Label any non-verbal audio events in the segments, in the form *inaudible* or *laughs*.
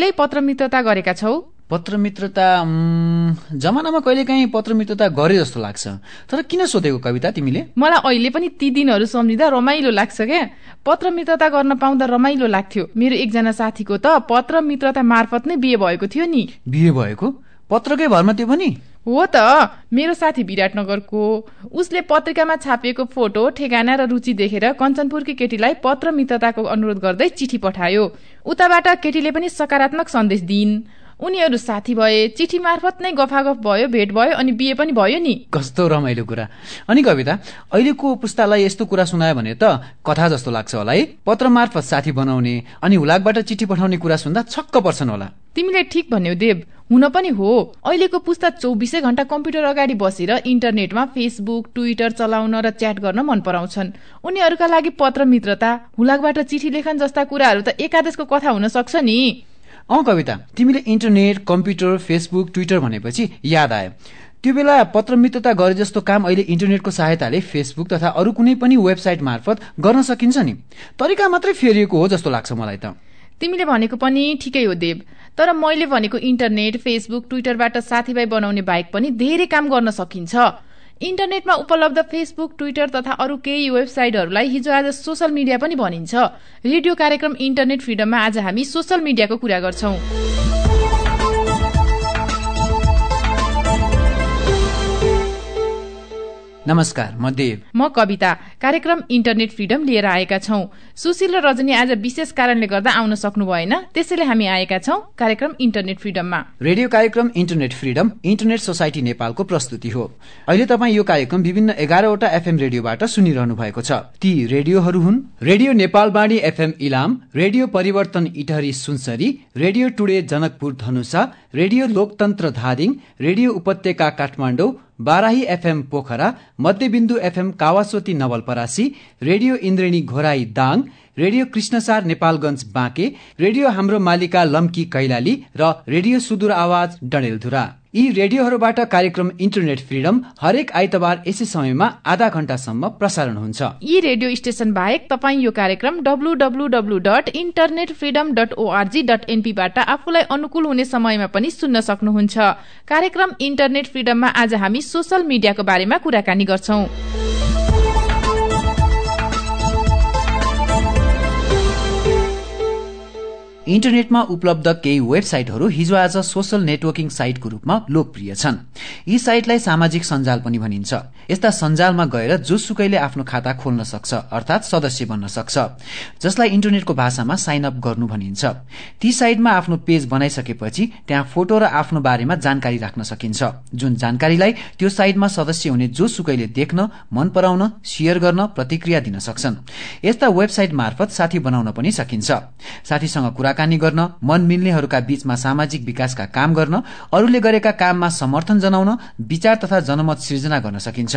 तिमीले कहिल्यै पत्र मित्रता गरेका छौ? पत्र मित्रता उम्, जमानामा कहिलेकाहीँ पत्र मित्रता गरे जस्तो लाग्छ। तर किन सोधेको कविता तिमीले? मलाई अहिले पनि ती दिनहरू सम्झिँदा रमाइलो लाग्छ क्या। पत्र मित्रता गर्न पाउँदा रमाइलो लाग्थ्यो। मेरो एकजना साथीको त पत्र मित्रता मार्फत नै बिहे भएको थियो नि। बिहे भएको? पत्रकै भरमा त्यो पनि? हो त मेरो साथी विराटनगरको उसले पत्रिकामा छापिएको फोटो ठेगाना र रुचि देखेर कञ्चनपुरकी केटीलाई पत्र मित्रताको अनुरोध गर्दै चिठी पठायो। उताबाट केटीले पनि सकारात्मक सन्देश दिइन्। उनीहरू साथी भए चिठी मार्फत नै गफागफ भयो भेट भयो अनि बिहे पनि भयो नि। कस्तो रमाइलो कुरा। अनि कविता अहिलेको पुस्तालाई यस्तो कुरा सुनायो भने त कथा जस्तो लाग्छ होला है। पत्र मार्फत साथी बनाउने अनि हुलाकबाट चिठी पठाउने कुरा सुन्दा छक्क पर्छन् होला। तिमीले ठिक भन्यौ देव हुन पनि हो। अहिलेको पुस्ता चौबिसै घण्टा कम्प्युटर अगाडि बसेर इन्टरनेटमा फेसबुक ट्विटर चलाउन र च्याट गर्न मन पराउँछन्। उनीहरूका लागि पत्र मित्रता हुलाकबाट चिठी लेखन जस्ता कुराहरू त एकादेशको कथा हुन सक्छ नि। अँ कविता तिमीले इन्टरनेट कम्प्युटर फेसबुक ट्विटर भनेपछि याद आयो। त्यो बेला पत्र मित्रता गरे जस्तो काम अहिले इन्टरनेटको सहायताले फेसबुक तथा अरू कुनै पनि वेबसाइट मार्फत गर्न सकिन्छ नि। तरिका मात्रै फेरिएको हो जस्तो लाग्छ मलाई त। तिमीले भनेको पनि ठिकै हो देव। तर मैले भनेको इन्टरनेट फेसबुक ट्विटरबाट साथीभाइ बनाउने बाहेक पनि धेरै काम गर्न सकिन्छ। इन्टरनेटमा उपलब्ध फेसबुक ट्विटर तथा अरू केही वेबसाइटहरूलाई हिजो आज सोसल मिडिया पनि भनिन्छ। रेडियो कार्यक्रम इन्टरनेट फ्रिडममा आज हामी सोसल मिडियाको कुरा गर्छौं। नमस्कार म देव। म कविता। कार्यक्रम इन्टरनेट फ्रिडम लिएर आएका छौं। सुशील र रजनी आज विशेष कारणले गर्दा आउन सक्नु भएन। त्यसैले हामी आएका छौं कार्यक्रम इन्टरनेट फ्रिडममा। रेडियो कार्यक्रम इन्टरनेट फ्रिडम इन्टरनेट सोसाइटी नेपालको प्रस्तुति हो। अहिले तपाईँ यो कार्यक्रम विभिन्न एघारवटा एफएम रेडियोबाट सुनिरहनु भएको छ। ती रेडियोहरू हुन् radio Nepalvani FM Ilam radio Parivartan Itahari Sunsari radio today Janakpur Dhanusha radio Loktantra Dhading radio Upatyaka Kathmandu Barahi FM Pokhara Madhyabindu FM Kawasoti Nawalparasi radio Indreni Ghorahi Dang radio Krishnasar Nepalgunj Banke radio Hamro Malika Lamki Kailali र radio सुदूर आवाज डडेलधुरा। यी रेडियोहरूबाट कार्यक्रम internet freedom हरेक आइतबार यसै समयमा आधा घण्टासम्म प्रसारण हुन्छ। यी रेडियो स्टेशन बाहेक तपाईँ यो कार्यक्रम डब्लु डट इन्टरनेट फ्रिडम आफूलाई अनुकूल हुने समयमा पनि सुन्न सक्नुहुन्छ। कार्यक्रम इन्टरनेट फ्रिडममा आज हामी सोसल मिडियाको बारेमा कुराकानी गर्छौं। इन्टरनेटमा उपलब्ध केही वेबसाइटहरू हिजो आज सोसल नेटवर्किङ साइटको रूपमा लोकप्रिय छन्। यी साइटलाई सामाजिक सञ्जाल पनि भनिन्छ। यस्ता सञ्जालमा गएर जोसुकैले आफ्नो खाता खोल्न सक्छ अर्थात सदस्य बन्न सक्छ जसलाई इन्टरनेटको भाषामा साइन अप गर्नु भनिन्छ। ती साइटमा आफ्नो पेज बनाइसकेपछि त्यहाँ फोटो र आफ्नो बारेमा जानकारी राख्न सकिन्छ। जुन जानकारीलाई त्यो साइटमा सदस्य हुने जोसुकैले देख्न मन पराउन शेयर गर्न प्रतिक्रिया दिन सक्छन्। यस्ता वेबसाइट मार्फत साथी बनाउन पनि सकिन्छ। साथीसँग कुरा कुराकानी गर्न मन मिल्नेहरूका बीचमा सामाजिक विकासका काम गर्न अरूले गरेका काममा समर्थन जनाउन विचार तथा जनमत सिर्जना गर्न सकिन्छ।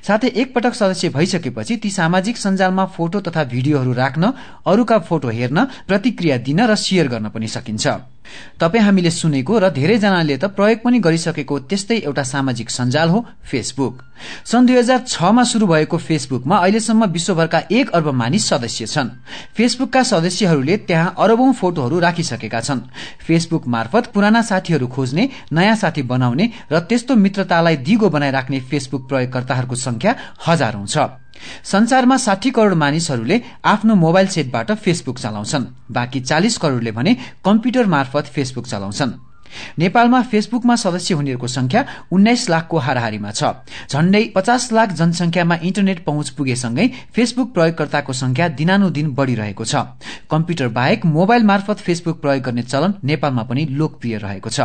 साथै एकपटक सदस्य भइसकेपछि ती सामाजिक सञ्जालमा फोटो तथा भिडियोहरू राख्न अरूका फोटो हेर्न प्रतिक्रिया दिन र शेयर गर्न पनि सकिन्छ। तपाईँ हामीले सुनेको र धेरैजनाले त प्रयोग पनि गरिसकेको त्यस्तै एउटा सामाजिक सञ्जाल हो फेसबुक सन् दुई हजार छमा शुरू भएको फेसबुकमा अहिलेसम्म विश्वभरका एक अर्ब मानिस सदस्य छन्। फेसबुकका सदस्यहरूले त्यहाँ अरबौं फोटोहरू राखिसकेका छन्। फेसबुक मार्फत पुराना साथीहरू खोज्ने नयाँ साथी बनाउने र त्यस्तो मित्रतालाई दिगो बनाइराख्ने फेसबुक प्रयोगकर्ताहरूको संख्या हजारौं छ। संसारमा साठी करोड़ मानिसहरूले आफ्नो मोबाइल सेटबाट फेसबुक चलाउँछन्। बाँकी चालिस करोड़ले भने कम्प्युटर मार्फत फेसबुक चलाउँछन्। नेपालमा फेसबुकमा सदस्य हुनेहरूको संख्या उन्नाइस लाखको हाराहारीमा छ। झण्डै पचास लाख जनसंख्यामा इन्टरनेट पहुँच पुगेसँगै फेसबुक प्रयोगकर्ताको संख्या दिनानुदिन बढ़िरहेको छ। कम्प्युटर बाहेक मोबाइल मार्फत फेसबुक प्रयोग गर्ने चलन नेपालमा पनि लोकप्रिय रहेको छ।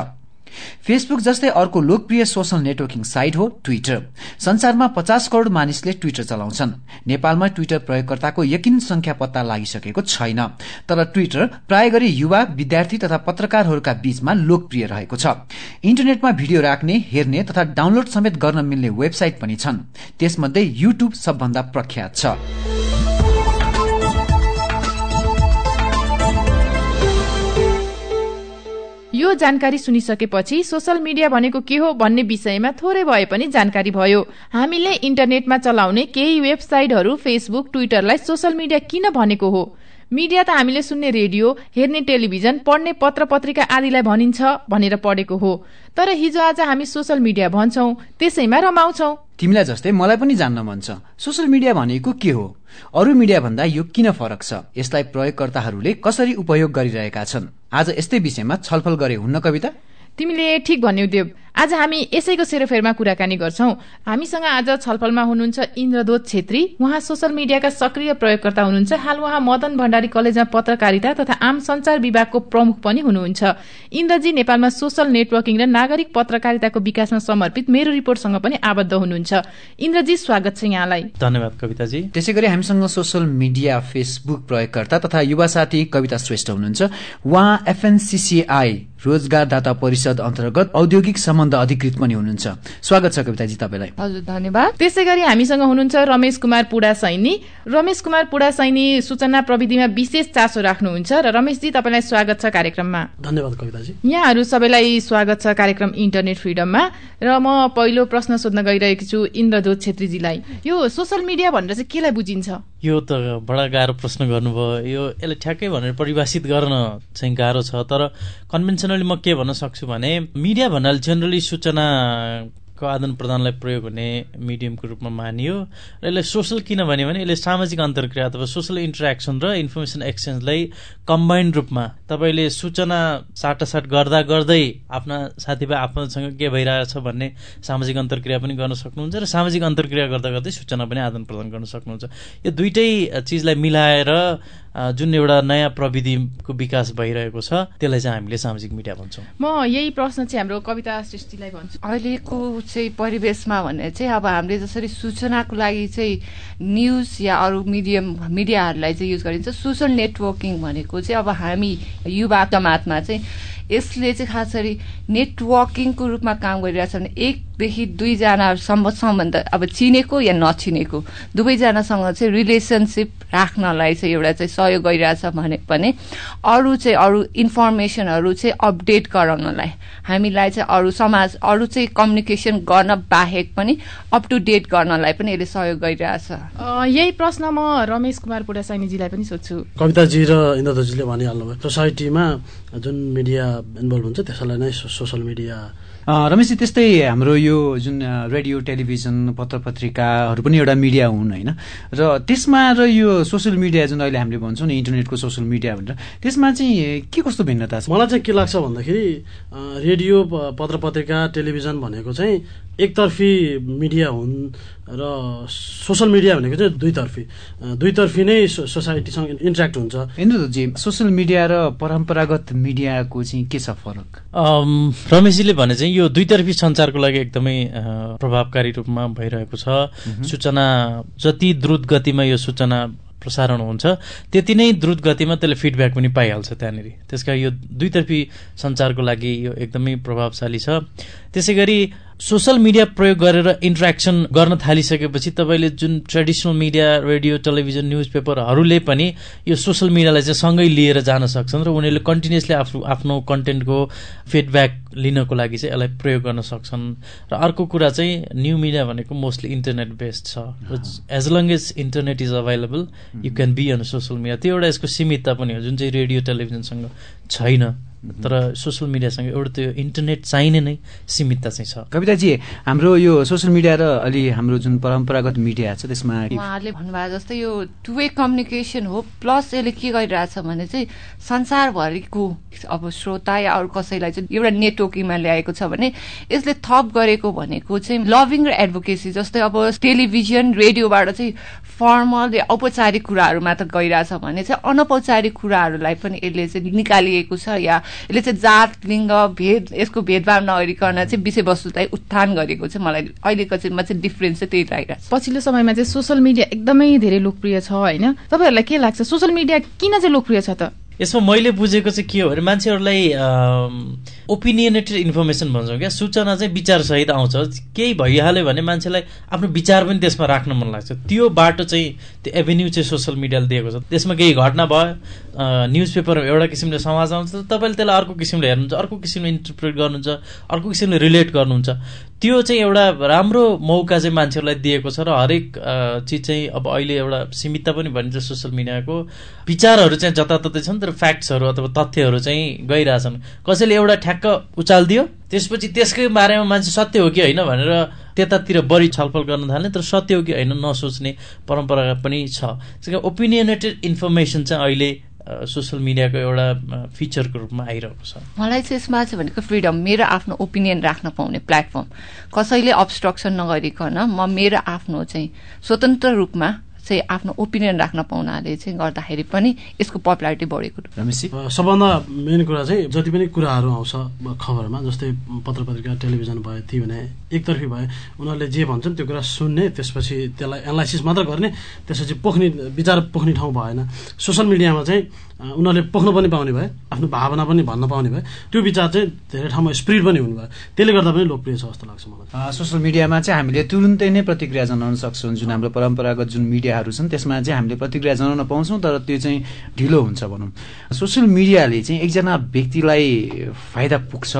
फेसबुक जस्तै अर्को लोकप्रिय सोशल नेटवर्किङ साइट हो ट्विटर। संसारमा पचास करोड़ मानिसले ट्विटर चलाउँछन्। नेपालमा ट्विटर प्रयोगकर्ताको यकिन संख्या पत्ता लागिसकेको छैन। तर ट्विटर प्राय गरी युवा विद्यार्थी तथा पत्रकारहरूका बीचमा लोकप्रिय रहेको छ। इन्टरनेटमा भिडियो राख्ने हेर्ने तथा डाउनलोड समेत गर्न मिल्ने वेबसाइट पनि छन्। त्यसमध्ये युट्युब सबभन्दा प्रख्यात छ। यो जानकारी सुनिसकेपछि सोसल मिडिया भनेको के हो भन्ने विषयमा थोरै भए पनि जानकारी भयो। हामीले इन्टरनेटमा चलाउने केही वेबसाइटहरू फेसबुक ट्विटरलाई सोसल मिडिया किन भनेको हो? मिडिया त हामीले सुन्ने रेडियो हेर्ने टेलिभिजन पढ्ने पत्र पत्रिका आदिलाई भनिन्छ भनेर पढेको हो। तर हिजो आज हामी सोसल मिडिया भन्छौं त्यसैमा रमाउँछौ। तिमीलाई जस्तै मलाई पनि जान्न मन छ। सोसल मिडिया भनेको के हो? अरू मिडिया भन्दा यो किन फरक छ? यसलाई प्रयोगकर्ताहरूले कसरी उपयोग गरिरहेका छन्? आज यस्तै विषयमा छलफल गरे हुन्न कविता? तिमीले ठिक भन्यौ देव। आज हामी यसैको सेरोफेरमा कुराकानी गर्छौं। हामीसँग आज छलफलमा हुनुहुन्छ इन्द्रदोत छेत्री। उहाँ सोसल मिडियाका सक्रिय प्रयोगकर्ता हुनुहुन्छ। हाल उहाँ मदन भण्डारी कलेजमा पत्रकारिता तथा आम संचार विभागको प्रमुख पनि हुनुहुन्छ। इन्द्रजी नेपालमा सोसल नेटवर्किङ र नागरिक पत्रकारिताको विकासमा समर्पित मेरो रिपोर्टसँग पनि आबद्ध हुनुहुन्छ। इन्द्रजी स्वागत छ यहाँलाई। धन्यवाद कविताजी। त्यसै गरी हामीसँग सोसल मिडिया फेसबुक प्रयोगकर्ता तथा युवा साथी कविता श्रेष्ठ हुनुहुन्छ। उहाँ एफएनसिसिआई रोजगारदाता परिषद अन्तर्गत औद्योगिक सम्बन्ध अधिकृत पनि हुनुहुन्छ। स्वागत छ कविताजी तपाईँलाई। हजुर धन्यवाद। त्यसै गरी हामीसँग हुनुहुन्छ रमेश कुमार पुडा सैनी। रमेश कुमार पुडा सैनी सूचना प्रविधिमा विशेष चासो राख्नुहुन्छ र रमेशजी तपाईँलाई स्वागत छ कार्यक्रममा। धन्यवाद कविताजी। यहाँहरू सबैलाई स्वागत छ कार्यक्रम इन्टरनेट फ्रिडममा। र म पहिलो प्रश्न सोध्न गइरहेकी छु इन्द्रदोत छेत्रीजीलाई। यो सोसल मिडिया भनेर चाहिँ केलाई बुझिन्छ? यो त बडा गाह्रो प्रश्न गर्नुभयो। यो यसलाई ठ्याक्कै भनेर परिभाषित गर्न चाहिँ गाह्रो छ तर कन्भेन्सनली म के भन्न सक्छु भने मिडिया भन्नाले जेनरली सूचना को आदान प्रदानलाई प्रयोग हुने मिडियमको रूपमा मानियो र यसलाई सोसल किन भन्यो भने यसले सामाजिक अन्तर्क्रिया अथवा सोसल इन्टरेक्सन र इन्फर्मेसन एक्सचेन्जलाई कम्बाइन्ड रूपमा तपाईँले सूचना साटासाट गर्दा गर्दै आफ्ना साथीभाइ आफन्तसँग के भइरहेछ भन्ने सामाजिक अन्तर्क्रिया पनि गर्न सक्नुहुन्छ र सामाजिक अन्तर्क्रिया गर्दा गर्दै सूचना पनि आदान प्रदान गर्न सक्नुहुन्छ। यो दुइटै चिजलाई मिलाएर जुन एउटा नयाँ प्रविधिको विकास भइरहेको छ त्यसलाई चाहिँ हामीले सामाजिक मिडिया भन्छौँ। म यही प्रश्न चाहिँ हाम्रो कविता सृष्टिलाई भन्छु। अहिलेको चाहिँ परिवेशमा भने चाहिँ अब हामीले जसरी सूचनाको लागि चाहिँ न्युज या अरू मिडियम मिडियाहरूलाई चाहिँ युज गरिन्छ। सोसल नेटवर्किङ भनेको चाहिँ अब हामी युवा जमातमा चाहिँ यसले चाहिँ खास गरी नेटवर्किङको रूपमा काम गरिरहेछ भने एकदेखि दुईजना सम्बन्ध अब चिनेको या नचिनेको दुवैजनासँग चाहिँ रिलेसनसिप राख्नलाई चाहिँ एउटा चाहिँ सहयोग गरिरहेछ भने पनि अरू चाहिँ अरू इन्फर्मेसनहरू चाहिँ अपडेट गराउनलाई। हामीलाई चाहिँ अरू समाज अरू चाहिँ कम्युनिकेसन गर्न बाहेक पनि अप टु डेट गर्नलाई पनि यसले सहयोग गरिरहेछ। यही प्रश्न म रमेश कुमार पुडासाइनीजीलाई पनि सोध्छु। कविताजी र इन्द्रजीले भनिहाल्नुभयो। सोसाइटीमा जुन मिडिया इन्भल्भ हुन्छ त्यसैलाई नै सोसल मिडिया रमेशजी त्यस्तै हाम्रो यो जुन रेडियो टेलिभिजन पत्र पत्रिकाहरू पनि एउटा मिडिया हुन् होइन? र त्यसमा र यो सोसियल मिडिया जुन अहिले हामीले भन्छौँ नि इन्टरनेटको सोसियल मिडिया भनेर त्यसमा चाहिँ के कस्तो भिन्नता छ? मलाई चाहिँ के लाग्छ भन्दाखेरि रेडियो पत्र पत्रिका टेलिभिजन भनेको चाहिँ एकतर्फी मिडिया हुन् र सोसल मिडिया भनेको चाहिँ दुईतर्फी। दुईतर्फी नै सोसाइटीसँग इन्ट्रेक्ट हुन्छ। इन्द्रजी सोसियल मिडिया र परम्परागत मिडियाको चाहिँ के छ फरक? रमेशजीले भने चाहिँ यो दुईतर्फी सञ्चारको लागि एकदमै प्रभावकारी रूपमा भइरहेको छ। सूचना जति द्रुत गतिमा यो सूचना प्रसारण हुन्छ त्यति नै द्रुत गतिमा त्यसले फिडब्याक पनि पाइहाल्छ त्यहाँनिर। त्यस कारण यो दुईतर्फी सञ्चारको लागि यो एकदमै प्रभावशाली छ। त्यसै गरी सोसल मिडिया प्रयोग गरेर इन्ट्रेक्सन गर्न थालिसकेपछि तपाईँले जुन traditional media radio television news पेपरहरूले पनि यो सोसल मिडियालाई चाहिँ सँगै लिएर जान सक्छन् र उनीहरूले कन्टिन्युसली आफ्नो आफ्नो कन्टेन्टको फिडब्याक लिनको लागि चाहिँ यसलाई प्रयोग गर्न सक्छन्। र अर्को कुरा चाहिँ न्यू मिडिया भनेको मोस्टली इन्टरनेट बेस्ड छ। As long as internet is available you can be on social media त्यो एउटा यसको सीमितता पनि हो जुन चाहिँ रेडियो टेलिभिजनसँग छैन। तर सोसियल मिडियासँग एउटा त्यो इन्टरनेट चाहिने नै सीमितता चाहिँ छ। कविताजी हाम्रो यो सोसियल मिडिया र अलि हाम्रो जुन परम्परागत मिडिया छ त्यसमा उहाँहरूले भन्नुभयो जस्तै यो टु वे कम्युनिकेसन हो प्लस यसले के गरिरहेछ भने चाहिँ संसारभरिको अब श्रोता या अरू कसैलाई चाहिँ एउटा नेटवर्किङमा ल्याएको छ भने यसले थप गरेको भनेको चाहिँ लभिङ र एडभोकेसी जस्तै अब टेलिभिजन रेडियोबाट चाहिँ फर्मल या औपचारिक कुराहरूमा त गइरहेछ भने चाहिँ अनौपचारिक कुराहरूलाई पनि यसले चाहिँ निकालिएको छ या यसले चाहिँ जात लिङ्ग भेद यसको भेदभाव नगरिकन चाहिँ विषयवस्तुलाई उत्थान गरेको चाहिँ मलाई अहिलेको चाहिँ चाहिँ डिफरेन्स चाहिँ त्यही लागिरहेको छ। पछिल्लो समयमा चाहिँ सोसियल मिडिया एकदमै धेरै लोकप्रिय छ होइन? तपाईँहरूलाई के लाग्छ? सोसियल मिडिया किन चाहिँ लोकप्रिय छ त? यसमा मैले बुझेको चाहिँ के हो भने मान्छेहरूलाई ओपिनियनेटेड इन्फर्मेसन भन्छौँ क्या। सूचना चाहिँ विचारसहित आउँछ। केही भइहाल्यो भने मान्छेलाई आफ्नो विचार पनि त्यसमा राख्न मन लाग्छ। त्यो बाटो चाहिँ त्यो एभेन्यू चाहिँ सोसियल मिडियाले दिएको छ। त्यसमा केही घटना भयो न्युज पेपरमा एउटा किसिमले समाज आउँछ तपाईँले त्यसलाई अर्को किसिमले हेर्नुहुन्छ अर्को किसिमले इन्टरप्रेट गर्नुहुन्छ अर्को किसिमले रिलेट गर्नुहुन्छ। त्यो चाहिँ एउटा राम्रो मौका चाहिँ मान्छेहरूलाई दिएको छ र हरेक चिज चाहिँ अब अहिले एउटा सीमितता पनि भनिन्छ सोसियल मिडियाको विचारहरू चाहिँ जताततै छन् तर फ्याक्ट्सहरू अथवा तथ्यहरू चाहिँ गइरहेछन्। कसैले एउटा ठ्याक्क उचालिदियो त्यसपछि त्यसकै बारेमा मान्छे सत्य हो कि होइन भनेर त्यतातिर बढी छलफल गर्न थाल्ने तर सत्य हो कि होइन नसोच्ने परम्परा पनि छ। ओपिनियनेटेड इन्फर्मेसन चाहिँ अहिले सोसियल मिडियाको एउटा फिचरको रूपमा आइरहेको छ। मलाई चाहिँ यसमा चाहिँ भनेको फ्रिडम मेरो आफ्नो ओपिनियन राख्न पाउने प्लेटफर्म कसैले अब्स्ट्रक्सन नगरिकन म मेरो आफ्नो चाहिँ स्वतन्त्र रूपमा चाहिँ आफ्नो ओपिनियन राख्न पाउनाले चाहिँ गर्दाखेरि पनि यसको पपुलारिटी बढेको सबभन्दा मेन कुरा चाहिँ जति पनि कुराहरू आउँछ खबरमा जस्तै पत्र पत्रिका टेलिभिजन भयो ती भने एकतर्फी भए उनीहरूले जे भन्छन् त्यो कुरा सुन्ने त्यसपछि त्यसलाई एनालाइसिस मात्र गर्ने त्यसपछि पोख्ने विचार पोख्ने ठाउँ भएन। सोसियल मिडियामा चाहिँ उनीहरूले पोख्न पनि पाउने भए आफ्नो भावना पनि भन्न पाउने भए त्यो विचार चाहिँ धेरै ठाउँमा स्प्रिड पनि हुने भयो त्यसले गर्दा पनि लोकप्रिय छ जस्तो लाग्छ मलाई। सोसियल मिडियामा चाहिँ हामीले तुरुन्तै नै प्रतिक्रिया जनाउन सक्छौँ जुन हाम्रो परम्परागत जुन मिडियाहरू छन् त्यसमा चाहिँ हामीले प्रतिक्रिया जनाउन पाउँछौँ तर त्यो चाहिँ ढिलो हुन्छ भनौँ। सोसियल मिडियाले चाहिँ एकजना व्यक्तिलाई फाइदा पुग्छ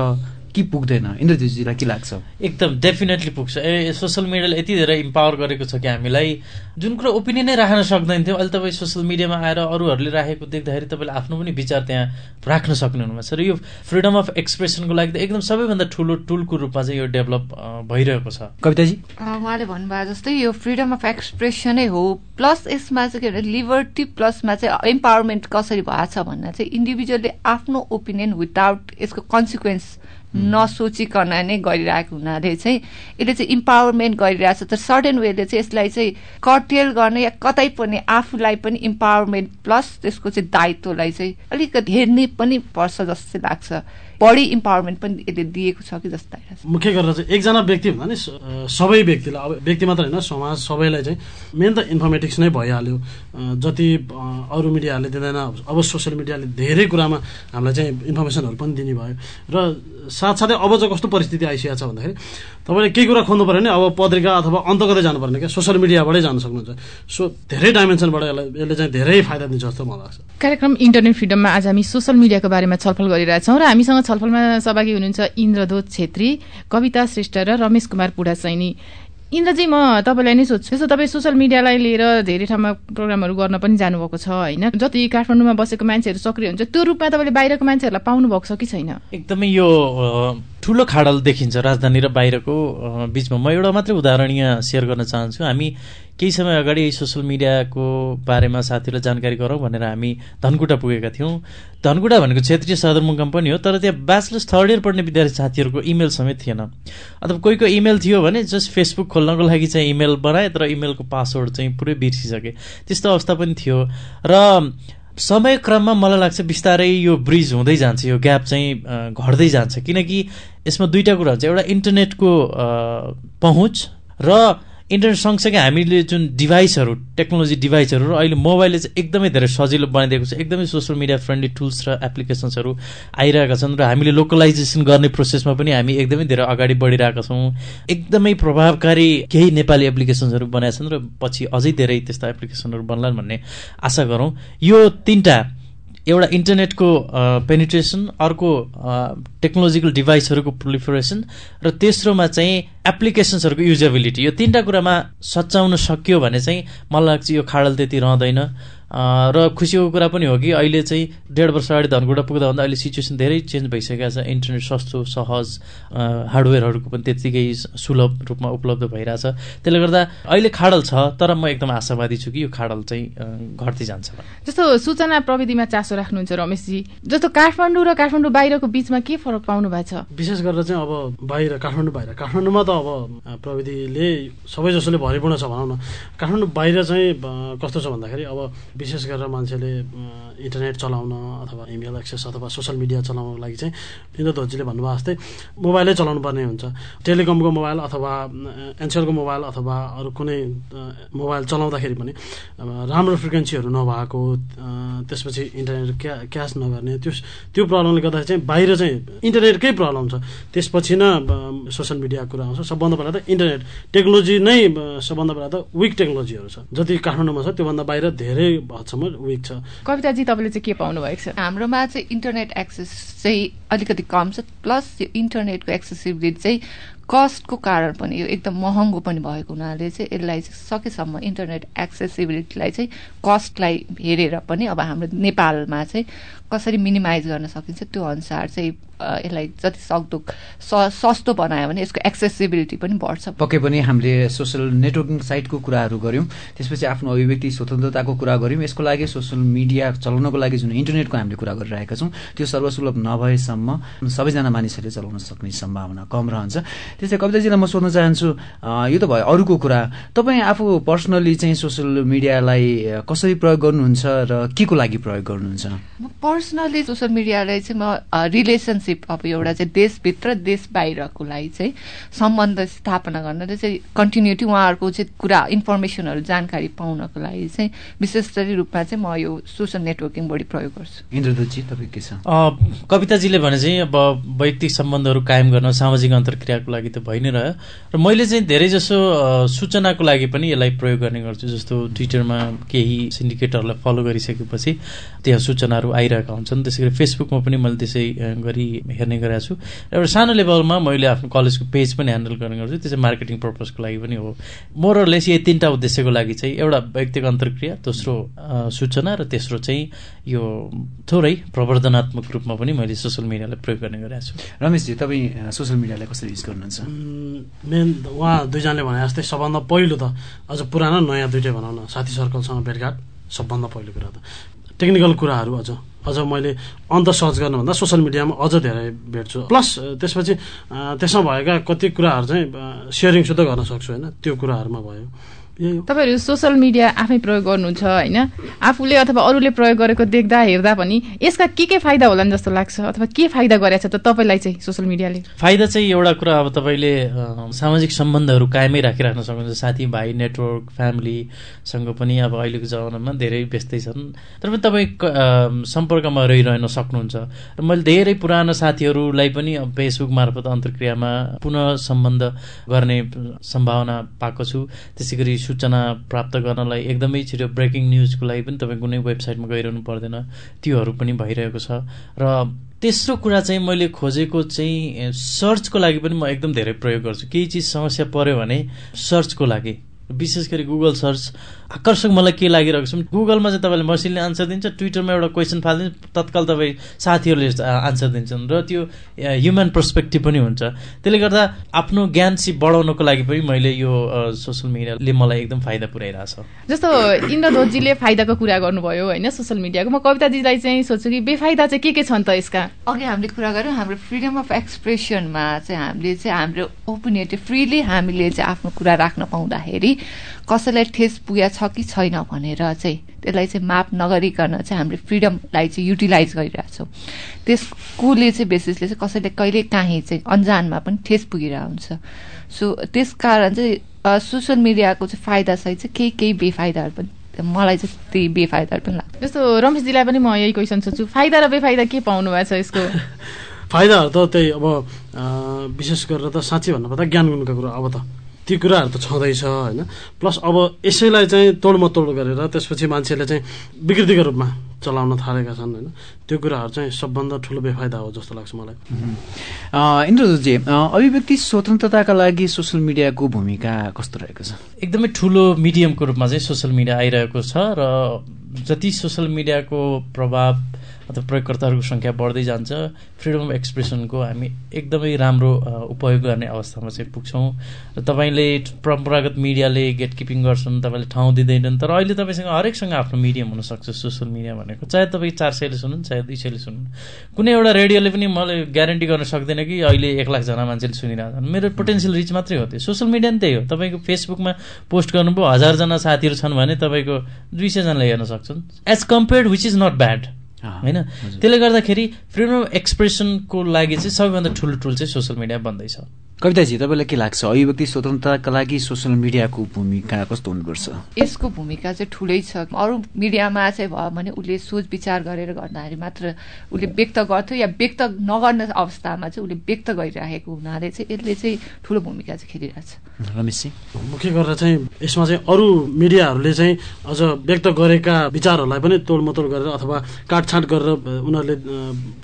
कि पुग्दैन? इन्द्रज्योतिजीलाई के लाग्छ? एकदम डेफिनेटली पुग्छ। ए सोसियल मिडियाले यति धेरै इम्पावर गरेको छ कि हामीलाई। जुन कुरो ओपिनियनै राख्न सक्दैन थियो अहिले तपाईँ सोसियल मिडियामा आएर अरूहरूले राखेको देख्दाखेरि तपाईँले आफ्नो पनि विचार त्यहाँ राख्न सक्ने हुनुभएको छ र यो फ्रिडम अफ एक्सप्रेसनको लागि त एकदम सबैभन्दा ठुलो टुलको रूपमा चाहिँ यो डेभलप भइरहेको छ। कविताजी? उहाँले भन्नुभयो जस्तै यो फ्रिडम अफ एक्सप्रेसनै हो प्लस यसमा चाहिँ के भने लिबर्टी प्लसमा चाहिँ इम्पावरमेन्ट कसरी भएको छ भन्दा चाहिँ इन्डिभिजुअलले आफ्नो ओपिनियन विदाउट यसको कन्सिक्वेन्स नसोचिकन नै गरिरहेको हुनाले चाहिँ यसले चाहिँ इम्पावरमेन्ट गरिरहेछ। तर सर्टेन वेले चाहिँ यसलाई चाहिँ कटेल गर्ने या कतै पनि आफूलाई पनि इम्पावरमेन्ट प्लस त्यसको चाहिँ दायित्वलाई चाहिँ अलिकति हेर्ने पनि पर्छ जस्तो लाग्छ। बढी इम्पावरमेन्ट पनि यसले दिएको छ कि जस्तो मुख्य गरेर चाहिँ एकजना व्यक्ति भन्दा नि सबै व्यक्तिलाई अब व्यक्ति मात्र होइन समाज सबैलाई चाहिँ मेन त इन्फर्मेटिक्स नै भइहाल्यो। जति अरू मिडियाहरूले दिँदैन अब सोसियल मिडियाले धेरै कुरामा हामीलाई चाहिँ इन्फर्मेसनहरू पनि दिने भयो र साथसाथै अब चाहिँ कस्तो परिस्थिति आइसकेको छ भन्दाखेरि तपाईँले केही कुरा खोज्नु पऱ्यो भने अब पत्रिका अथवा अन्त कतै जानु पर्ने क्या? सोसियल मिडियाबाटै जान सक्नुहुन्छ। सो धेरै डाइमेन्सनबाट यसलाई यसले चाहिँ धेरै फाइदा दिन्छ जस्तो मलाई लाग्छ। कार्यक्रम इन्टरनेट फ्रिडममा आज हामी सोसियल मिडियाको बारेमा छलफल गरिरहेछौँ र हामीसँग छलफलमा सहभागी हुनुहुन्छ इन्द्रदोत छेत्री कविता श्रेष्ठ र रमेश कुमार पुडा सैनी इन्द्रजी म तपाईँलाई नै सोध्छु। यसो तपाईँ सोसियल मिडियालाई लिएर धेरै ठाउँमा प्रोग्रामहरू गर्न पनि जानुभएको छ होइन? जति काठमाडौँमा बसेको मान्छेहरू सक्रिय हुन्छ त्यो रूपमा तपाईँले बाहिरको मान्छेहरूलाई पाउनु भएको छ कि छैन? एकदमै यो ठुलो खाडल देखिन्छ राजधानी र बाहिरको बिचमा। म एउटा मात्रै उदाहरण यहाँ सेयर गर्न चाहन्छु। हामी केही समय अगाडि सोसियल मिडियाको बारेमा साथीहरूलाई जानकारी गरौँ भनेर हामी धनकुटा पुगेका थियौँ। धनकुटा भनेको क्षेत्रीय सदरमुकाम पनि हो तर त्यहाँ ब्याचलर्स थर्ड इयर पढ्ने विद्यार्थी साथीहरूको इमेल समेत थिएन। अथवा कोही कोही इमेल थियो भने जस्ट फेसबुक खोल्नको लागि चाहिँ इमेल बनाए तर इमेलको पासवर्ड चाहिँ पुरै बिर्सिसके। त्यस्तो अवस्था पनि थियो। र समय क्रममा मलाई लाग्छ बिस्तारै यो ब्रिज हुँदै जान्छ यो ग्याप चाहिँ घट्दै जान्छ। किनकि यसमा दुईवटा कुरा हुन्छ। एउटा इन्टरनेटको पहुँच र इन्टरनेट सँगसँगै हामीले जुन डिभाइसहरू टेक्नोलोजी डिभाइसहरू र अहिले मोबाइलले चाहिँ एकदमै धेरै सजिलो बनाइदिएको छ एकदमै सोसियल मिडिया फ्रेन्डली टुल्स र एप्लिकेसन्सहरू आइरहेका छन् र हामीले लोकलाइजेसन गर्ने प्रोसेसमा पनि हामी एकदमै धेरै अगाडि बढिरहेका छौँ। एकदमै प्रभावकारी केही नेपाली एप्लिकेसन्सहरू बनाएका छन् र पछि अझै धेरै त्यस्ता एप्लिकेसनहरू बन्लान् भन्ने आशा गरौँ। यो तिनवटा एउटा इन्टरनेटको पेनिट्रेसन अर्को टेक्नोलोजिकल डिभाइसहरूको प्रोलिफरेसन र तेस्रोमा चाहिँ एप्लिकेसन्सहरूको युजेबिलिटी। यो तिनवटा कुरामा सच्याउन सकियो भने चाहिँ मलाई लाग्छ यो खाडल त्यति रहँदैन। र खुसीको कुरा पनि हो कि अहिले चाहिँ डेढ वर्ष अगाडि धनकुटा पुग्दा भन्दा अहिले सिचुएसन धेरै चेन्ज भइसकेको छ। इन्टरनेट सस्तो सहज हार्डवेयरहरूको पनि त्यत्तिकै सुलभ रूपमा उपलब्ध भइरहेछ। त्यसले गर्दा अहिले खाडल छ तर म एकदम आशावादी छु कि यो खाडल चाहिँ घट्दै जान्छ जस्तो सूचना प्रविधिमा चासो राख्नुहुन्छ रमेशजी जस्तो काठमाडौँ र काठमाडौँ बाहिरको बिचमा के फरक पाउनु भएको छ? विशेष गरेर चाहिँ अब बाहिर काठमाडौँ बाहिर। काठमाडौँमा त अब प्रविधिले सबै जसोले भरिपूर्ण छ भनौँ न काठमाडौँ बाहिर चाहिँ कस्तो छ भन्दाखेरि अब विशेष गरेर मान्छेले इन्टरनेट चलाउन अथवा इमेल एक्सेस अथवा सोसियल मिडिया चलाउनको लागि चाहिँ इन्द्र धोजीले भन्नुभयो जस्तै मोबाइलै चलाउनु पर्ने हुन्छ। टेलिकमको मोबाइल अथवा एनसिएलको मोबाइल अथवा अरू कुनै मोबाइल चलाउँदाखेरि पनि राम्रो फ्रिक्वेन्सीहरू नभएको त्यसपछि इन्टरनेट क्या क्यास नगर्ने त्यो त्यो प्रब्लमले गर्दाखेरि चाहिँ बाहिर चाहिँ इन्टरनेटकै प्रब्लम छ। त्यसपछि न सोसियल मिडियाको कुरा सबभन्दा पहिला त इन्टरनेट टेक्नोलोजी नै सबभन्दा पहिला त विक टेक्नोलोजीहरू छ। जति काठमाडौँमा छ त्योभन्दा बाहिर धेरै हदसम्म विक छ। कविताजी तपाईँले चाहिँ के पाउनु भएको छ? हाम्रोमा चाहिँ इन्टरनेट एक्सेस चाहिँ अलिकति कम छ प्लस यो इन्टरनेटको एक्सेसिबिलिटी चाहिँ कस्टको कारण पनि यो एकदम महँगो पनि भएको हुनाले चाहिँ यसलाई सकेसम्म इन्टरनेट एक्सेसिबिलिटीलाई चाहिँ कस्टलाई हेरेर पनि अब हाम्रो नेपालमा चाहिँ कसरी मिनिमाइज गर्न सकिन्छ त्यो अनुसार चाहिँ यसलाई जति सक्दो सस्तो बनायो भने यसको एक्सेसिबिलिटी पनि बढ्छ। पक्कै पनि हामीले सोसियल नेटवर्किङ साइटको कुराहरू गऱ्यौँ त्यसपछि आफ्नो अभिव्यक्ति स्वतन्त्रताको कुरा गऱ्यौँ यसको लागि सोसियल मिडिया चलाउनको लागि जुन इन्टरनेटको हामीले कुरा गरिरहेका छौँ त्यो सर्वसुलभ नभएसम्म सबैजना मानिसहरूले चलाउन सक्ने सम्भावना कम रहन्छ। त्यसै कविताजीलाई म सोध्न चाहन्छु यो त भयो अरूको कुरा। तपाईँ आफू पर्सनली चाहिँ सोसियल मिडियालाई कसरी प्रयोग गर्नुहुन्छ र के को लागि प्रयोग गर्नुहुन्छ? पर्सनली सोसियल मिडियालाई चाहिँ म रिलेसनसिप अब एउटा चाहिँ देशभित्र देश बाहिरको लागि चाहिँ सम्बन्ध स्थापना गर्न चाहिँ कन्टिन्युटी उहाँहरूको चाहिँ कुरा इन्फर्मेसनहरू जानकारी पाउनको लागि चाहिँ विशेष गरी रूपमा चाहिँ म यो सोसियल नेटवर्किङ बढी प्रयोग गर्छु। इन्द्रदूतजी तपाईँ के छ? कविताजीले भने चाहिँ अब वैयक्तिक सम्बन्धहरू कायम गर्न सामाजिक अन्तर्क्रियाको लागि त भइ नै रह्यो र मैले चाहिँ धेरै जसो सूचनाको लागि पनि यसलाई प्रयोग गर्ने गर्छु जस्तो ट्विटरमा केही सिन्डिकेटहरूलाई फलो गरिसकेपछि त्यहाँ सूचनाहरू आइरहेका हुन्छन्। त्यसै गरी फेसबुकमा पनि मैले त्यसै गरी हेर्ने गरेको छु। र एउटा सानो लेभलमा मैले आफ्नो कलेजको पेज पनि ह्यान्डल गर्ने गर्छु त्यो चाहिँ मार्केटिङ पर्पजको लागि पनि हो। मोरलेस यही तिनवटा उद्देश्यको लागि चाहिँ एउटा व्यक्तिगत अन्तर्क्रिया दोस्रो सूचना र तेस्रो चाहिँ यो थोरै प्रवर्धनात्मक रूपमा पनि मैले सोसियल मिडियालाई प्रयोग गर्ने गरेको छु। रमेशजी तपाईँ सोसियल मिडियालाई कसरी युज गर्नुहुन्छ? मेन उहाँ दुईजनाले भने जस्तै सबभन्दा पहिलो त अझ पुरानो नयाँ दुइटै भनौँ न। साथी सर्कलसँग भेटघाट सबभन्दा पहिलो कुरा त। टेक्निकल कुराहरू अझ। अझ मैले अन्त सर्च गर्नुभन्दा सोसियल मिडियामा अझ धेरै भेट्छु। प्लस त्यसपछि त्यसमा भएका कति कुराहरू चाहिँ सेयरिङ सुद्धा गर्न सक्छु होइन। त्यो कुराहरूमा भयो। तपाईँहरू सोसियल मिडिया आफै प्रयोग गर्नुहुन्छ होइन? आफूले अथवा अरूले प्रयोग गरेको देख्दा हेर्दा पनि यसका के के फाइदा होलान् जस्तो लाग्छ? अथवा के फाइदा गरेछ त तपाईँलाई चाहिँ सोसियल मिडियाले? फाइदा चाहिँ एउटा कुरा अब तपाईँले सामाजिक सम्बन्धहरू कायमै राखिराख्न सक्नुहुन्छ। साथीभाइ नेटवर्क फ्यामिलीसँग पनि अब अहिलेको जमानामा धेरै व्यस्तै छन्। तर पनि तपाईँ सम्पर्कमा रहिरहन सक्नुहुन्छ। र मैले धेरै पुरानो साथीहरूलाई पनि फेसबुक मार्फत अन्तर्क्रियामा पुनः सम्बन्ध गर्ने सम्भावना पाएको छु। त्यसै गरी सूचना प्राप्त गर्नलाई एकदमै छिटो ब्रेकिङ न्युजको लागि पनि तपाईँ कुनै वेबसाइटमा गइरहनु पर्दैन। त्योहरू पनि भइरहेको छ। र तेस्रो कुरा चाहिँ मैले खोजेको चाहिँ सर्चको लागि पनि म एकदम धेरै प्रयोग गर्छु। केही चिज समस्या पऱ्यो भने सर्चको लागि। विशेष गरी गुगल सर्च आकर्षक मलाई के लागिरहेको छ गुगलमा चाहिँ तपाईँले मसिनले आन्सर दिन्छ ट्विटरमा एउटा क्वेसन फालिदिन्छ तत्काल तपाईँ साथीहरूले आन्सर दिन्छन् र त्यो ह्युमन पर्सपेक्टिभ पनि हुन्छ। त्यसले गर्दा आफ्नो ज्ञान सिप बढाउनको लागि पनि मैले यो सोसियल मिडियाले मलाई एकदम फाइदा पुऱ्याइरहेछ। जस्तो इन्द्रध्वजीले फाइदाको कुरा गर्नुभयो होइन सोसियल मिडियाको म कविताजीलाई चाहिँ सोध्छु कि बेफाइदा चाहिँ के के छन् त यसका? अघि हामीले कुरा गऱ्यौँ हाम्रो फ्रिडम अफ एक्सप्रेसनमा चाहिँ हामीले चाहिँ हाम्रो ओपिनियन फ्रिली हामीले चाहिँ आफ्नो कुरा राख्न पाउँदाखेरि कसैलाई ठेस पुगेको छ कि छैन भनेर चाहिँ त्यसलाई चाहिँ माप नगरिकन चाहिँ हामीले फ्रिडमलाई चाहिँ युटिलाइज गरिरहेछौँ त्यसकोले चाहिँ बेसिसले चाहिँ कसैले कहिले काहीँ चाहिँ अन्जानमा पनि ठेस पुगिरहेको हुन्छ। सो त्यस कारण चाहिँ सोसियल मिडियाको चाहिँ फाइदा सहित चाहिँ केही केही बेफाइदाहरू पनि मलाई चाहिँ त्यही बेफाइदाहरू पनि लाग्छ। जस्तो रमेशजीलाई पनि म यही क्वेसन सोध्छु फाइदा र बेफाइदा के पाउनु भएको छ यसको? *laughs* फाइदाहरू त त्यही अब विशेष गरेर त साँच्चै भन्नुपर्दा ज्ञान गुणका कुरा अब त। ती कुराहरू त छँदैछ होइन? प्लस अब यसैलाई चाहिँ तोडमतोड गरेर त्यसपछि मान्छेले चाहिँ विकृतिको रूपमा चलाउन थालेका छन् होइन? त्यो कुराहरू चाहिँ सबभन्दा ठुलो बेफाइदा हो जस्तो लाग्छ मलाई। इन्द्रजी अभिव्यक्ति स्वतन्त्रताका लागि सोसियल मिडियाको भूमिका कस्तो रहेको छ? एकदमै ठुलो मिडियमको रूपमा चाहिँ सोसियल मिडिया आइरहेको छ र जति सोसियल मिडियाको प्रभाव अथवा प्रयोगकर्ताहरूको सङ्ख्या बढ्दै जान्छ। फ्रिडम अफ एक्सप्रेसनको हामी एकदमै राम्रो उपयोग गर्ने अवस्थामा चाहिँ पुग्छौँ। र तपाईँले परम्परागत मिडियाले गेट किपिङ गर्छन् तपाईँले ठाउँ दिँदैनन् तर अहिले तपाईँसँग हरेकसँग आफ्नो मिडियम हुनसक्छ सोसियल मिडिया भनेको। चाहे तपाईँ चार सयले सुन्नु चाहे दुई सयले सुन्नु। कुनै एउटा रेडियोले पनि मैले ग्यारेन्टी गर्न सक्दैन कि अहिले एक लाखजना मान्छेले सुनिरहेको छन् मेरो पोटेन्सियल रिच मात्रै हो त्यो। सोसियल मिडिया नि त्यही हो। तपाईँको फेसबुकमा पोस्ट गर्नुभयो हजारजना साथीहरू छन् भने तपाईँको दुई सयजनाले हेर्न सक्छन्। As compared which is not bad होइन? त्यसले गर्दाखेरि फ्रिडम अफ एक्सप्रेसनको लागि चाहिँ सबैभन्दा ठुलो टुल चाहिँ सोसियल मिडिया बन्दैछ। कविताजी तपाईँलाई के लाग्छ? अभिव्यक्ति स्वतन्त्रताका लागि सोसियल मिडियाको भूमिका कस्तो हुनुपर्छ? यसको भूमिका चाहिँ ठुलै छ। अरू मिडियामा चाहिँ भयो भने उसले सोच विचार गरेर गर्दाखेरि मात्र उसले व्यक्त गर्थ्यो या व्यक्त नगर्ने अवस्थामा चाहिँ उसले व्यक्त गरिराखेको हुनाले चाहिँ यसले चाहिँ ठुलो भूमिका चाहिँ खेलिरहेछ। रमेशजी मुख्य गरेर चाहिँ यसमा चाहिँ अरू मिडियाहरूले चाहिँ अझ व्यक्त गरेका विचारहरूलाई पनि तोडमतोड गरेर अथवा काटछाट गरेर उनीहरूले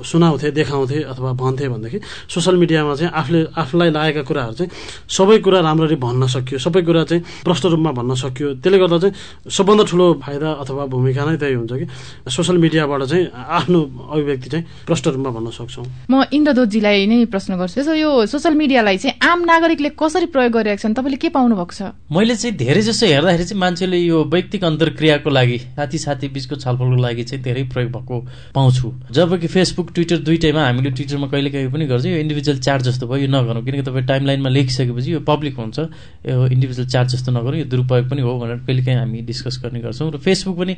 सुनाउँथे देखाउँथे अथवा भन्थे भनेदेखि सोसियल मिडियामा चाहिँ आफूले आफूलाई आएका कुराहरू चाहिँ सबै कुरा राम्ररी भन्न सकियो। सबै कुरा चाहिँ प्रष्ट रूपमा भन्न सकियो। त्यसले गर्दा चाहिँ सबभन्दा ठुलो फाइदा अथवा भूमिका नै त्यही हुन्छ कि सोसियल मिडियाबाट चाहिँ आफ्नो अभिव्यक्ति चाहिँ प्रष्ट रूपमा भन्न सक्छौँ। म इन्द्रदोतजीलाई नै प्रश्न गर्छु। यसो यो सोसियल मिडियालाई चाहिँ आम नागरिकले कसरी प्रयोग गरिरहेको छन्? तपाईँले के पाउनु भएको छ? मैले चाहिँ धेरै जसो हेर्दाखेरि चाहिँ मान्छेले यो वैयक्तिक अन्तर्क्रियाको लागि साथी साथी बिचको छलफलको लागि चाहिँ धेरै प्रयोग भएको पाउँछु। जबकि फेसबुक ट्विटर दुइटैमा हामीले ट्विटरमा कहिले कहिले पनि गर्छौँ। यो इन्डिभिजुअल चार्ट जस्तो भयो यो नगरौँ किनकि तपाईँ टाइम लाइनमा लेखिसकेपछि यो पब्लिक हुन्छ। यो इन्डिभिजुअल चार्ट जस्तो नगरौँ यो दुरुपयोग पनि हो भनेर कहिले काहीँ हामी डिस्कस गर्ने गर्छौँ। र फेसबुक पनि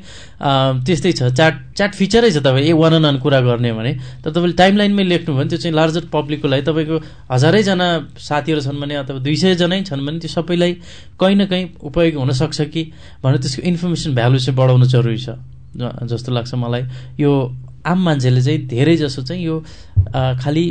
त्यस्तै छ। चार्ट चार्ट फिचरै छ तपाईँ। ए वान अन वान कुरा गर्ने भने। तर तपाईँले टाइम लाइनमै लेख्नु भने त्यो चाहिँ लार्जर पब्लिकको लागि तपाईँको हजारैजना साथीहरू छन् भने अथवा दुई सयजनै छन् भने त्यो सबैलाई कहीँ न कहीँ उपयोगी हुनसक्छ कि भनेर त्यसको इन्फर्मेसन भ्यालु चाहिँ बढाउनु जरुरी छ। जस्तो लाग्छ मलाई। यो आम मान्छेले चाहिँ धेरै जसो चाहिँ यो खालि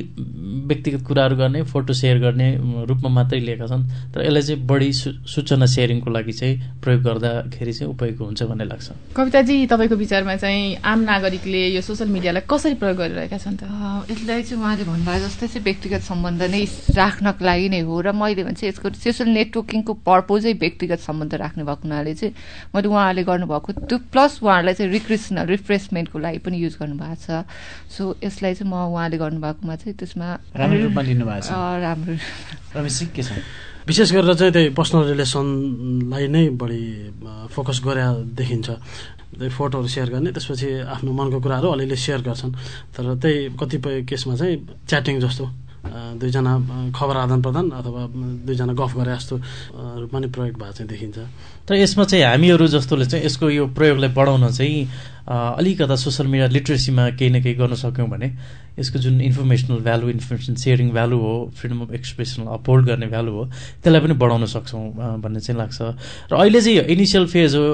व्यक्तिगत कुराहरू गर्ने फोटो सेयर गर्ने रूपमा मात्रै लिएका छन् तर यसलाई चाहिँ बढी सूचना सेयरिङको लागि चाहिँ प्रयोग गर्दाखेरि चाहिँ उपयोगी हुन्छ भन्ने लाग्छ। कविताजी तपाईँको विचारमा चाहिँ आम नागरिकले यो सोसियल मिडियालाई कसरी प्रयोग गरिरहेका छन् त? यसलाई चाहिँ उहाँले भन्नुभयो जस्तै चाहिँ व्यक्तिगत सम्बन्ध नै राख्नको लागि नै हो र मैले भन्छ यसको सोसियल नेटवर्किङको पर्पोजै व्यक्तिगत सम्बन्ध राख्ने भएको हुनाले चाहिँ मैले उहाँले गर्नुभएको त्यो प्लस उहाँहरूलाई चाहिँ रिक्रेसनल रिफ्रेसमेन्टको लागि पनि युज गर्नुभएको छ। सो यसलाई चाहिँ म उहाँले गर्नुभएकोमा चाहिँ त्यसमा राम्रो रूपमा लिनुभएको छ। राम्रो रमेश के छ विशेष गरेर चाहिँ त्यही पर्सनल रिलेसनलाई नै बढी फोकस गरे देखिन्छ। त्यही फोटोहरू सेयर गर्ने त्यसपछि आफ्नो मनको कुराहरू अलिअलि सेयर गर्छन्। तर त्यही कतिपय केसमा चाहिँ च्याटिङ जस्तो दुईजना खबर आदान प्रदान अथवा दुईजना गफ गरे जस्तो रूपमा नै प्रयोग भएको चाहिँ देखिन्छ। तर यसमा चाहिँ हामीहरू जस्तोले चाहिँ यसको यो प्रयोगलाई बढाउन चाहिँ अलिकता सोसियल मिडिया लिट्रेसीमा केही न केही गर्न सक्यौँ भने यसको जुन informational value information sharing value हो फ्रिडम अफ एक्सप्रेसन अपहोल्ड गर्ने भ्यालु हो त्यसलाई पनि बढाउन सक्छौँ भन्ने चाहिँ लाग्छ। र अहिले चाहिँ इनिसियल फेज हो।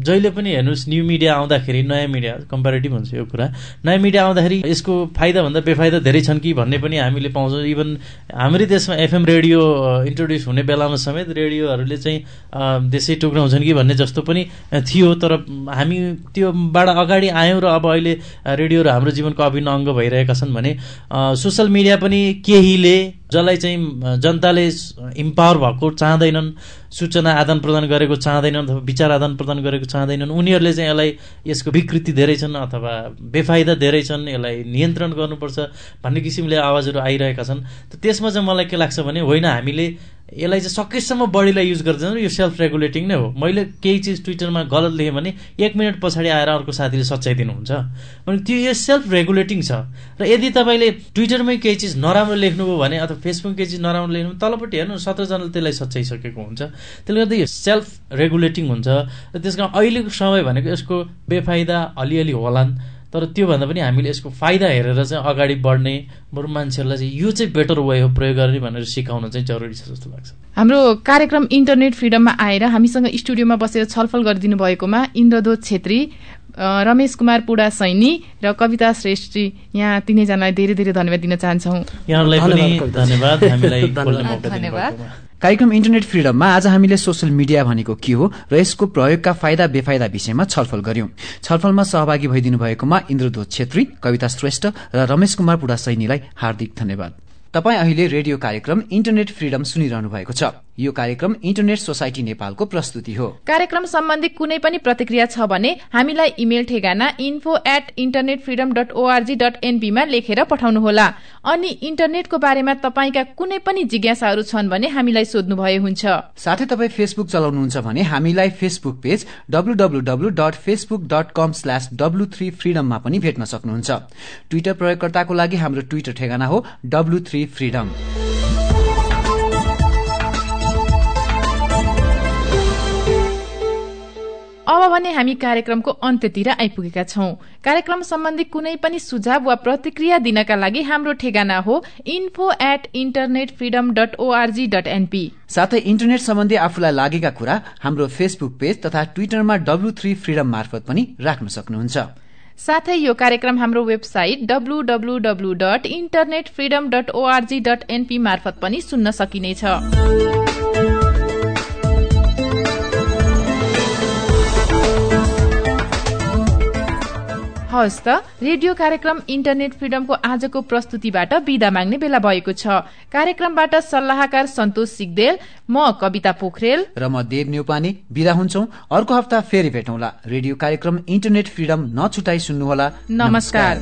जहिले पनि हेर्नुहोस् न्यू मिडिया आउँदाखेरि नयाँ मिडिया कम्पेरिटिभ हुन्छ यो कुरा। नयाँ मिडिया आउँदाखेरि यसको फाइदाभन्दा बेफाइदा धेरै छन् कि भन्ने पनि हामीले पाउँछौँ। इभन हाम्रै देशमा एफएम रेडियो इन्ट्रोड्युस हुने बेलामा समेत रेडियोहरूले चाहिँ देशै टुक्राउँछन् कि भन्ने जस्तो पनि थियो। तर हामी त्योबाट अगाडि आयौँ र अब अहिले रेडियोहरू हाम्रो जीवनको अभिन्न अङ्ग भइरहेका छन् भने सोसियल मिडिया पनि केहीले जसलाई चाहिँ जनताले इम्पावर भएको चाहँदैनन् सूचना आदान प्रदान गरेको चाहँदैनन् अथवा विचार आदान प्रदान गरेको चाहँदैनन् उनीहरूले चाहिँ यसलाई यसको विकृति धेरै छन् अथवा बेफाइदा धेरै छन् यसलाई नियन्त्रण गर्नुपर्छ भन्ने किसिमले आवाजहरू आइरहेका छन्। त्यसमा चाहिँ मलाई के लाग्छ भने होइन हामीले यसलाई चाहिँ सकेसम्म बढीलाई युज गर्दैन यो सेल्फ रेगुलेटिङ नै हो। मैले केही चिज ट्विटरमा गलत लेखेँ भने एक मिनट पछाडि आएर अर्को साथीले सच्याइदिनुहुन्छ भने त्यो यो सेल्फ रेगुलेटिङ छ। र यदि तपाईँले ट्विटरमै केही चिज नराम्रो लेख्नुभयो भने अथवा फेसबुक केही चिज नराम्रो लेख्नु तलपट्टि हेर्नु सत्रजनाले त्यसलाई सच्याइसकेको हुन्छ। त्यसले गर्दा यो सेल्फ रेगुलेटिङ हुन्छ। र त्यस अहिलेको समय भनेको यसको बेफाइदा अलिअलि होलान्। तर त्योभन्दा पनि हामीले यसको फाइदा हेरेर चाहिँ अगाडि बढ्ने बरु मान्छेहरूलाई चाहिँ यो चाहिँ बेटर वे हो प्रयोग गर्ने भनेर सिकाउन चाहिँ जरुरी छ जस्तो लाग्छ। हाम्रो कार्यक्रम इन्टरनेट फ्रिडममा आएर हामीसँग स्टुडियोमा बसेर छलफल गरिदिनु भएकोमा इन्द्रदोत छेत्री रमेश कुमार पुडा सैनी र कविता श्रेष्ठी यहाँ तिनैजनालाई धेरै धेरै धन्यवाद दिन चाहन्छौँ। यहाँहरूलाई पनि धन्यवाद हामीलाई *laughs* धन्यवाद। कार्यक्रम इन्टरनेट फ्रिडममा आज हामीले सोसियल मिडिया भनेको के हो र यसको प्रयोगका फाइदा बेफाइदा विषयमा छलफल गर्यौं। छलफलमा सहभागी भइदिनु भएकोमा इन्द्रदोत छेत्री कविता श्रेष्ठ र रमेश कुमार पुडा सैनीलाई हार्दिक धन्यवाद। तपाईँ अहिले रेडियो कार्यक्रम इन्टरनेट फ्रिडम सुनिरहनु भएको छ। यो कार्यक्रम इन्टरनेट सोसाइटी नेपालको प्रस्तुति हो। कार्यक्रम सम्बन्धी कुनै पनि प्रतिक्रिया छ भने हामीलाई इमेल ठेगाना info at internet freedom dot O R G dot एनपीमा लेखेर पठाउनुहोला। अनि इन्टरनेटको बारेमा तपाईँका कुनै पनि जिज्ञासाहरू छन् भने हामीलाई सोध्नु भए हुन्छ। साथै तपाईँ फेसबुक चलाउनुहुन्छ भने हामीलाई Facebook page W dot Facebook dot com slash W three फ्रिडममा पनि भेट्न सक्नुहुन्छ। ट्विटर प्रयोगकर्ताको लागि हाम्रो ट्विटर ठेगाना हो डब्लु थ्री फ्रिडम अब भने हामी कार्यक्रमको अन्त्यतिर आइपुगेका छौं। कार्यक्रम सम्बन्धी कुनै पनि सुझाव वा प्रतिक्रिया दिनका लागि हाम्रो ठेगाना हो info at internet freedom dot O R G dot N P साथै इन्टरनेट सम्बन्धी आफूलाई लागेका कुरा हाम्रो फेसबुक पेज तथा ट्विटरमा डब्लु थ्री फ्रिडम मार्फत पनि राख्न सक्नुहुन्छ। साथै यो कार्यक्रम हाम्रो website W W W dot internet freedom dot O R G dot N P मार्फत पनि सुन्न सकिनेछ। हवस् त। रेडियो कार्यक्रम इन्टरनेट फ्रिडमको आजको प्रस्तुतिबाट विदा माग्ने बेला भएको छ। कार्यक्रमबाट सल्लाहकार सन्तोष सिगदेल म कविता पोखरेल। र म देव न्यौपाने विदा हुन्छौ। अर्को हप्ता फेरि भेटौँला। रेडियो कार्यक्रम इन्टरनेट फ्रिडम नछुटाई सुन्नुहोला। नमस्कार।